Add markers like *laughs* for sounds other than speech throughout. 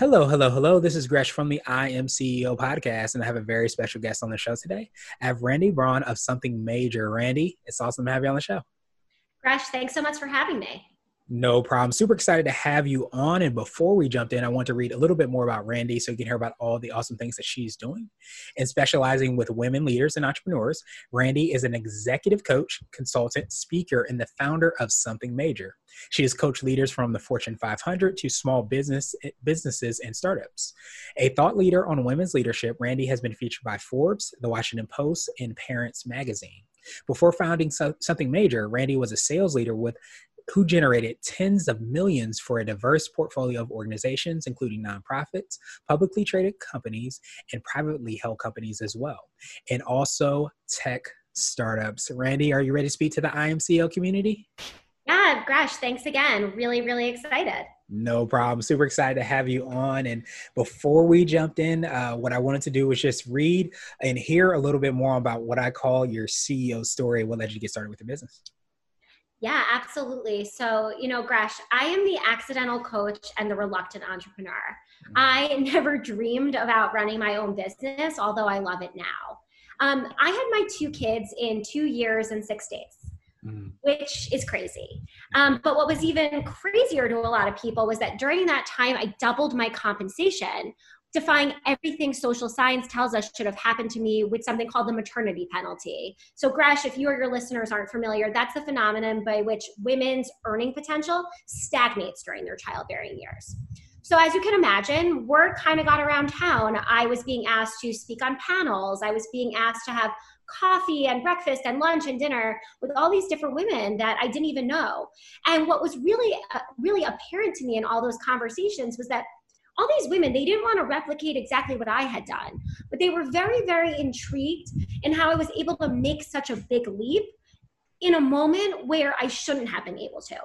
Hello, hello, hello. This is Gresh from the I Am CEO podcast, and I have a very special guest on the show today. I have Randi Braun of Something Major. Randi, it's awesome to have you on the show. Gresh, thanks so much for having me. No problem. Super excited to have you on. And before we jumped in, I want to read a little bit more about Randi so you can hear about all the awesome things that she's doing. And specializing with women leaders and entrepreneurs, Randi is an executive coach, consultant, speaker, and the founder of Something Major. She has coached leaders from the Fortune 500 to small business businesses and startups. A thought leader on women's leadership, Randi has been featured by Forbes, The Washington Post, and Parents Magazine. Before founding something major, Randi was a sales leader with who generated tens of millions for a diverse portfolio of organizations, including nonprofits, publicly traded companies, and privately held companies as well, and also tech startups. Randi, are you ready to speak to the I Am CEO community? Yeah, gosh, thanks again. Really, really excited. No problem. Super excited to have you on. And before we jumped in, uh, what I wanted to do was just read and hear a little bit more about what I call your CEO story. What led you to get started with the business? Yeah, absolutely. So, you know, Gresh, I am the accidental coach and the reluctant entrepreneur. Mm-hmm. I *laughs* never dreamed about running my own business, although I love it now. Um, I had my two kids in two years and six days. Mm-hmm. Which is crazy. Um, but what was even crazier to a lot of people was that during that time, I doubled my compensation, defying everything social science tells us should have happened to me with something called the maternity penalty. So, Gresh, if you or your listeners aren't familiar, that's the phenomenon by which women's earning potential stagnates during their childbearing years. So, as you can imagine, word kind of got around town. I was being asked to speak on panels, I was being asked to have coffee and breakfast and lunch and dinner with all these different women that I didn't even know. And what was really, uh, really apparent to me in all those conversations was that all these women, they didn't want to replicate exactly what I had done, but they were very, very intrigued in how I was able to make such a big leap in a moment where I shouldn't have been able to.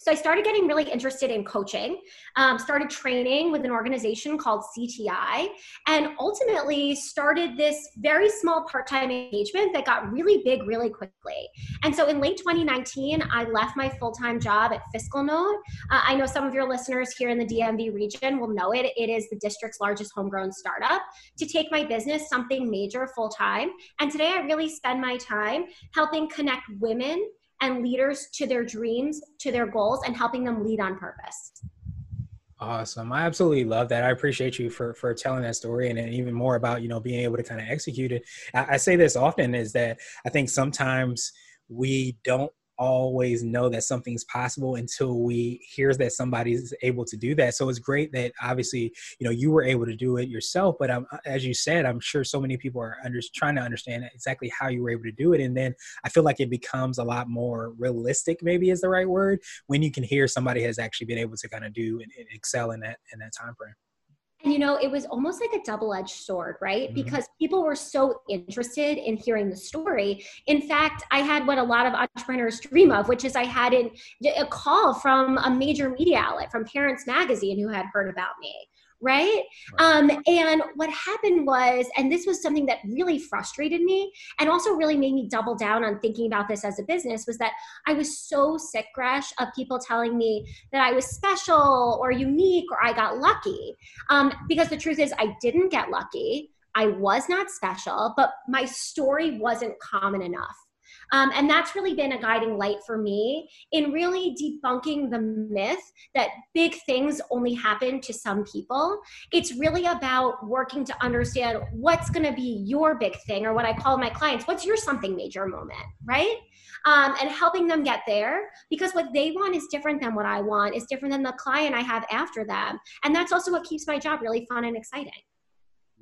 So I started getting really interested in coaching, um, started training with an organization called CTI, and ultimately started this very small part time engagement that got really big really quickly. And so in late 2019, I left my full time job at FiscalNote. Uh, I know some of your listeners here in the DMV region will know it. It is the district's largest homegrown startup to take my business something major full time. And today I really spend my time helping connect women and leaders to their dreams, to their goals, and helping them lead on purpose. Awesome. I absolutely love that. I appreciate you for for telling that story and, and even more about, you know, being able to kind of execute it. I, I say this often is that I think sometimes we don't always know that something's possible until we hear that somebody's able to do that. So it's great that obviously, you know, you were able to do it yourself. But um, as you said, I'm sure so many people are under, trying to understand exactly how you were able to do it. And then I feel like it becomes a lot more realistic, maybe is the right word, when you can hear somebody has actually been able to kind of do and, and excel in that in that time frame. You know, it was almost like a double edged sword, right? Mm-hmm. Because people were so interested in hearing the story. In fact, I had what a lot of entrepreneurs dream of, which is I had an, a call from a major media outlet, from Parents Magazine, who had heard about me right? Um, and what happened was, and this was something that really frustrated me and also really made me double down on thinking about this as a business was that I was so sick, Gresh, of people telling me that I was special or unique or I got lucky. Um, because the truth is, I didn't get lucky. I was not special, but my story wasn't common enough. Um, and that's really been a guiding light for me in really debunking the myth that big things only happen to some people. It's really about working to understand what's going to be your big thing, or what I call my clients, what's your something major moment, right? Um, and helping them get there because what they want is different than what I want, is different than the client I have after them. And that's also what keeps my job really fun and exciting.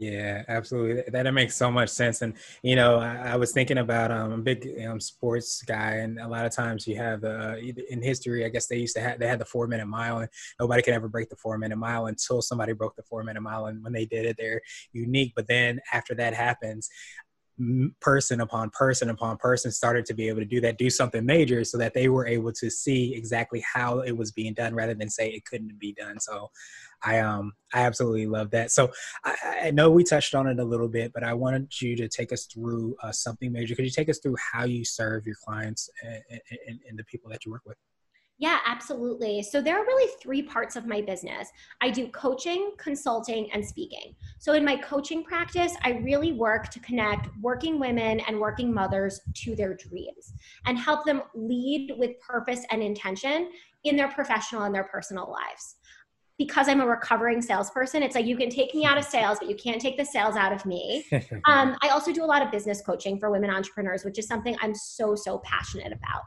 Yeah, absolutely. That, makes so much sense. And you know, I, I was thinking about um, I'm a big um, sports guy, and a lot of times you have uh, in history. I guess they used to have they had the four minute mile, and nobody could ever break the four minute mile until somebody broke the four minute mile. And when they did it, they're unique. But then after that happens, person upon person upon person started to be able to do that, do something major, so that they were able to see exactly how it was being done, rather than say it couldn't be done. So, I um I absolutely love that. So I, I know we touched on it a little bit, but I wanted you to take us through uh, something major. Could you take us through how you serve your clients and, and, and the people that you work with? Yeah, absolutely. So there are really three parts of my business. I do coaching, consulting, and speaking. So in my coaching practice, I really work to connect working women and working mothers to their dreams and help them lead with purpose and intention in their professional and their personal lives. Because I'm a recovering salesperson, it's like you can take me out of sales, but you can't take the sales out of me. *laughs* um, I also do a lot of business coaching for women entrepreneurs, which is something I'm so, so passionate about.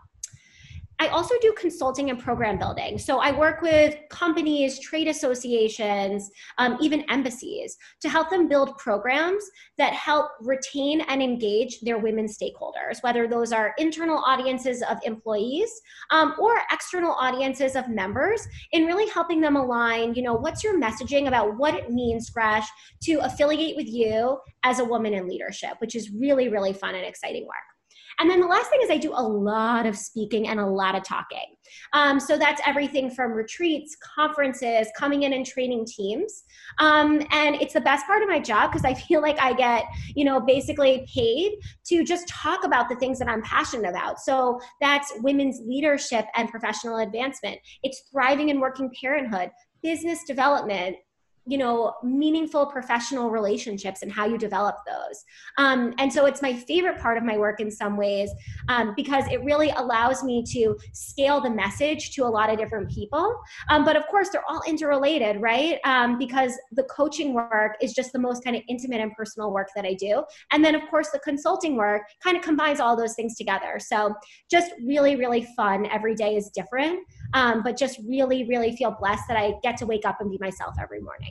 I also do consulting and program building. So I work with companies, trade associations, um, even embassies to help them build programs that help retain and engage their women stakeholders, whether those are internal audiences of employees um, or external audiences of members, in really helping them align, you know, what's your messaging about what it means, Gresh, to affiliate with you as a woman in leadership, which is really, really fun and exciting work. And then the last thing is I do a lot of speaking and a lot of talking. Um, so that's everything from retreats, conferences, coming in and training teams. Um, and it's the best part of my job because I *laughs* feel like I get, you know, basically paid to just talk about the things that I'm passionate about. So that's women's leadership and professional advancement. It's thriving and working parenthood, business development, you know meaningful professional relationships and how you develop those. Um, and so it's my favorite part of my work in some ways um, because it really allows me to scale the message to a lot of different people. Um, but of course they're all interrelated right? Um, because the coaching work is just the most kind of intimate and personal work that i do. And then of course the consulting work kind of combines all those things together. So just really really fun. Every day is different. Um, but just really really feel blessed that i get to wake up and be myself every morning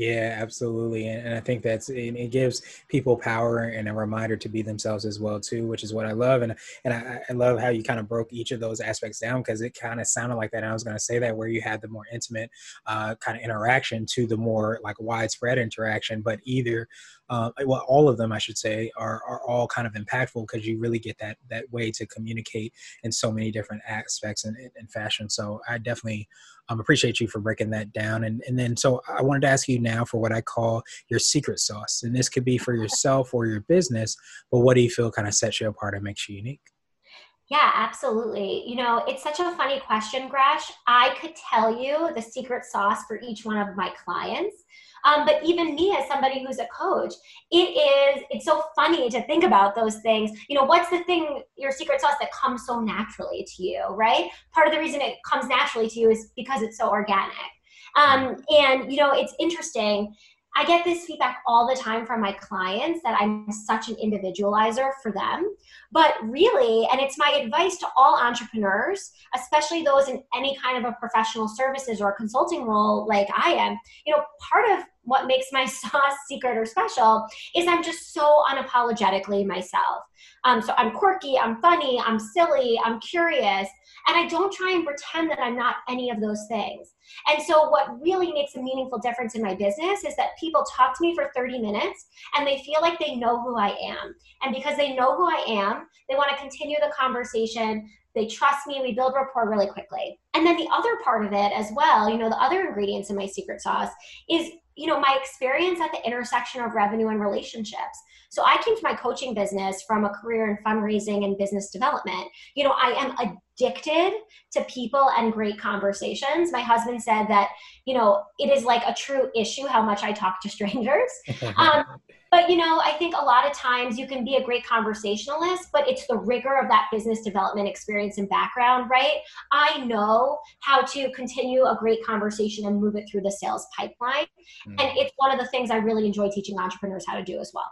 yeah, absolutely, and, I think that's it, gives people power and a reminder to be themselves as well too, which is what I love, and and I, I love how you kind of broke each of those aspects down because it kind of sounded like that. And I was going to say that where you had the more intimate uh, kind of interaction to the more like widespread interaction, but either uh, well, all of them, I should say, are, are all kind of impactful because you really get that that way to communicate in so many different aspects and, and fashion. So I definitely um, appreciate you for breaking that down. And and then so I wanted to ask you now for what I call your secret sauce, and this could be for yourself or your business. But what do you feel kind of sets you apart and makes you unique? Yeah, absolutely. You know, it's such a funny question, Gresh. I could tell you the secret sauce for each one of my clients. Um, but even me as somebody who's a coach, it is, it's so funny to think about those things. You know, what's the thing, your secret sauce that comes so naturally to you, right? Part of the reason it comes naturally to you is because it's so organic. Um, and, you know, it's interesting I get this feedback all the time from my clients that I'm such an individualizer for them. But really, and it's my advice to all entrepreneurs, especially those in any kind of a professional services or consulting role like I am, you know, part of what makes my *laughs* sauce secret or special is I'm just so unapologetically myself. Um, so I'm quirky, I'm funny, I'm silly, I'm curious, and I don't try and pretend that I'm not any of those things. And so, what really makes a meaningful difference in my business is that people talk to me for 30 minutes and they feel like they know who I am. And because they know who I am, they want to continue the conversation. They trust me, we build rapport really quickly. And then the other part of it as well, you know, the other ingredients in my secret sauce is you know my experience at the intersection of revenue and relationships so i came to my coaching business from a career in fundraising and business development you know i am addicted to people and great conversations my husband said that you know it is like a true issue how much i talk to strangers *laughs* um, but you know, I think a lot of times you can be a great conversationalist, but it's the rigor of that business development experience and background, right? I know how to continue a great conversation and move it through the sales pipeline. Mm. And it's one of the things I really enjoy teaching entrepreneurs how to do as well.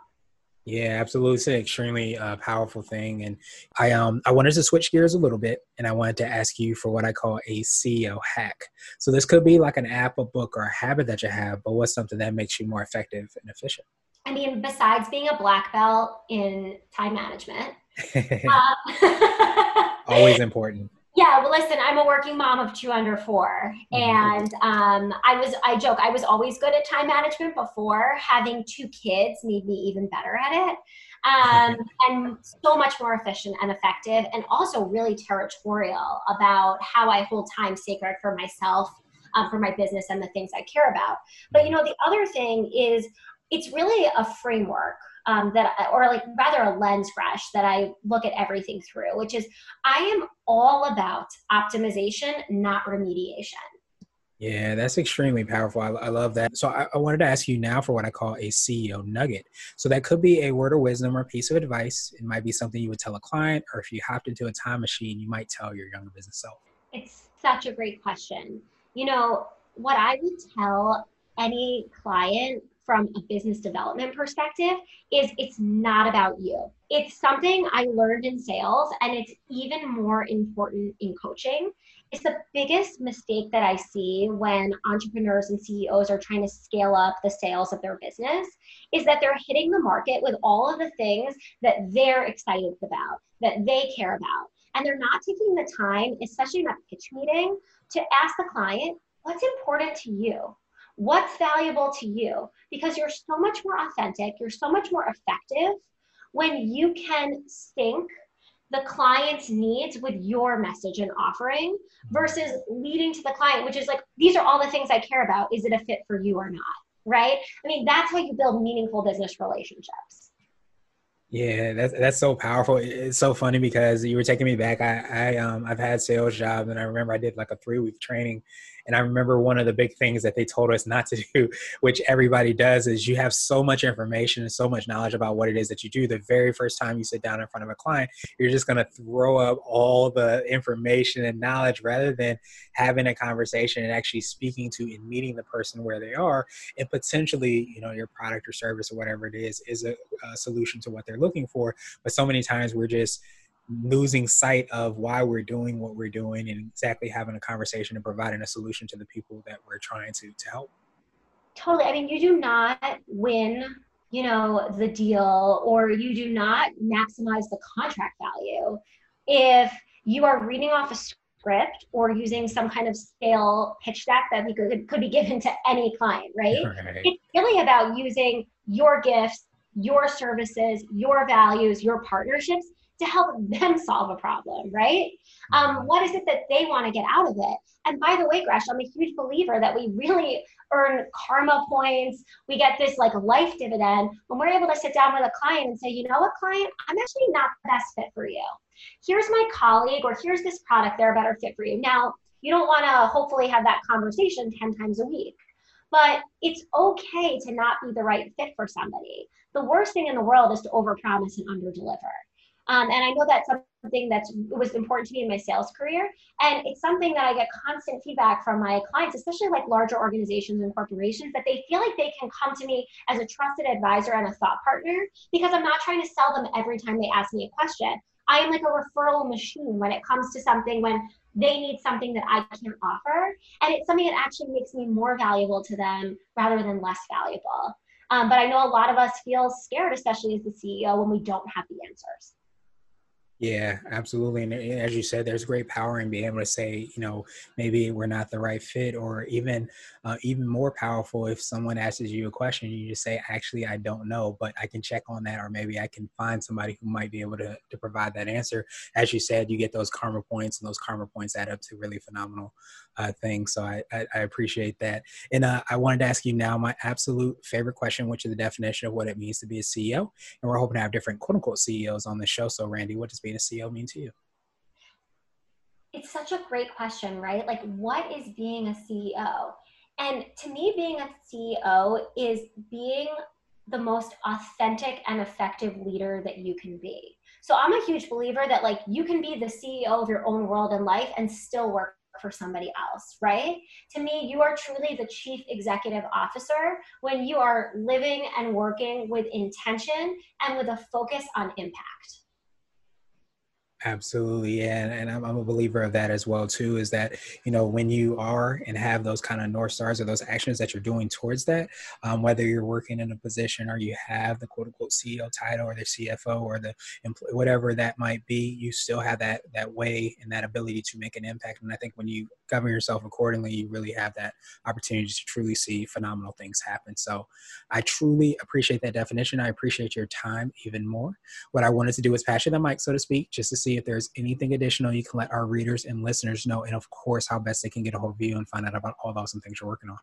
Yeah, absolutely. It's an extremely uh, powerful thing. And I um I wanted to switch gears a little bit and I wanted to ask you for what I call a CEO hack. So this could be like an app, a book, or a habit that you have, but what's something that makes you more effective and efficient? I mean, besides being a black belt in time management, uh, *laughs* *laughs* always important. Yeah, well, listen, I'm a working mom of two under 4 mm-hmm. and um, I was I joke I was always good at time management before. Having two kids made me even better at it, um, *laughs* and so much more efficient and effective, and also really territorial about how I hold time sacred for myself, um, for my business, and the things I care about. But you know, the other thing is it's really a framework um, that, or like rather a lens Gresh that I look at everything through, which is I am all about optimization, not remediation. Yeah, that's extremely powerful. I, I love that. So I, I, wanted to ask you now for what I call a CEO nugget. So that could be a word of wisdom or piece of advice. It might be something you would tell a client, or if you hopped into a time machine, you might tell your younger business self. It's such a great question. You know, what I would tell any client from a business development perspective is it's not about you. It's something I learned in sales and it's even more important in coaching. It's the biggest mistake that I see when entrepreneurs and CEOs are trying to scale up the sales of their business is that they're hitting the market with all of the things that they're excited about, that they care about. And they're not taking the time, especially in that pitch meeting, to ask the client, what's important to you? What's valuable to you? Because you're so much more authentic you're so much more effective when you can sync the client's needs with your message and offering versus leading to the client which is like these are all the things i care about. Is it a fit for you or not? Right? I mean that's how you build meaningful business relationships. Yeah, that's that's so powerful. It's so funny because you were taking me back. I, I um I've had sales jobs and I remember I did like a three week training and I remember one of the big things that they told us not to *laughs* do, which everybody does, is you have so much information and so much knowledge about what it is that you do. The very first time you sit down in front of a client, you're just going to throw up all the information and knowledge rather than having a conversation and actually speaking to and meeting the person where they are and potentially, you know, your product or service or whatever it is, is a, a solution to what they're looking for. But so many times we're just, losing sight of why we're doing what we're doing and exactly having a conversation and providing a solution to the people that we're trying to to help. Totally i mean you do not win you know the deal or you do not maximize the contract value. If you are reading off a script or using some kind of stale pitch deck that we could, could be given to any client right? right. It's really about using your gifts your services your values your partnerships to help them *laughs* solve a problem, right? Um, mm-hmm. what is it that they want to get out of it? And by the way, Gresh, I'm a huge believer that we really earn karma points. We get this like life dividend when we're able to sit down with a client and say, you know what, client, I'm actually not the best fit for you. Here's my colleague, or here's this product, they're a better fit for you. Now, you don't want to hopefully have that conversation 10 times a week. But it's okay to not be the right fit for somebody. The worst thing in the world is to overpromise and underdeliver. Um, and I know that's something that was important to me in my sales career. And it's something that I get constant feedback from my clients, especially like larger organizations and corporations, that they feel like they can come to me as a trusted advisor and a thought partner because I'm not trying to sell them every time they ask me a question. I am like a referral machine when it comes to something when they need something that I can't offer. And it's something that actually makes me more valuable to them rather than less valuable. Um, but I know a lot of us feel scared, especially as the CEO, when we don't have the answers. Yeah, absolutely. And as you said, there's great power in being able to say, you know, maybe we're not the right fit, or even uh, even more powerful if someone asks you a question, you just say, actually, I don't know, but I can check on that, or maybe I can find somebody who might be able to, to provide that answer. As you said, you get those karma points, and those karma points add up to really phenomenal uh, things. So I, I, I appreciate that. And uh, I wanted to ask you now my absolute favorite question, which is the definition of what it means to be a CEO. And we're hoping to have different quote unquote CEOs on the show. So, Randi, what does a CEO mean to you? It's such a great question, right? Like, what is being a CEO? And to me, being a CEO is being the most authentic and effective leader that you can be. So I'm a huge believer that like you can be the CEO of your own world and life and still work for somebody else, right? To me, you are truly the chief executive officer when you are living and working with intention and with a focus on impact. Absolutely, yeah, and, and I'm, I'm, a believer of that as well too. Is that you know when you are and have those kind of north stars or those actions that you're doing towards that, um, whether you're working in a position or you have the quote unquote CEO title or the CFO or the employee, whatever that might be, you still have that that way and that ability to make an impact. And I think when you govern yourself accordingly, you really have that opportunity to truly see phenomenal things happen. So, I truly appreciate that definition. I appreciate your time even more. What I wanted to do was pass you the mic, so to speak, just to see if there's anything additional you can let our readers and listeners know, and of course, how best they can get a hold of you and find out about all the awesome things you're working on.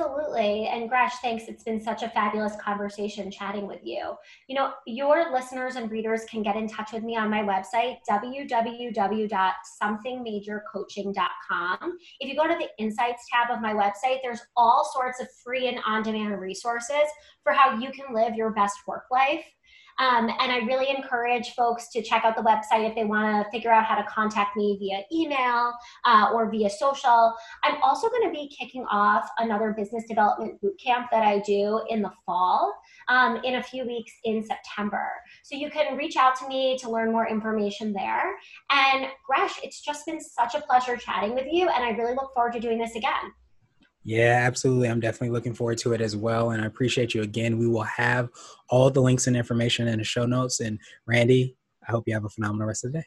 Absolutely. And Gresh, thanks. It's been such a fabulous conversation chatting with you. You know, your listeners and readers can get in touch with me on my website, www.somethingmajorcoaching.com. If you go to the Insights tab of my website, there's all sorts of free and on demand resources for how you can live your best work life. Um, and I really encourage folks to check out the website if they want to figure out how to contact me via email uh, or via social. I'm also going to be kicking off another business development bootcamp that I do in the fall um, in a few weeks in September. So you can reach out to me to learn more information there. And Gresh, it's just been such a pleasure chatting with you, and I really look forward to doing this again. Yeah, absolutely. I'm definitely looking forward to it as well. And I appreciate you again. We will have all the links and information in the show notes. And Randi, I hope you have a phenomenal rest of the day.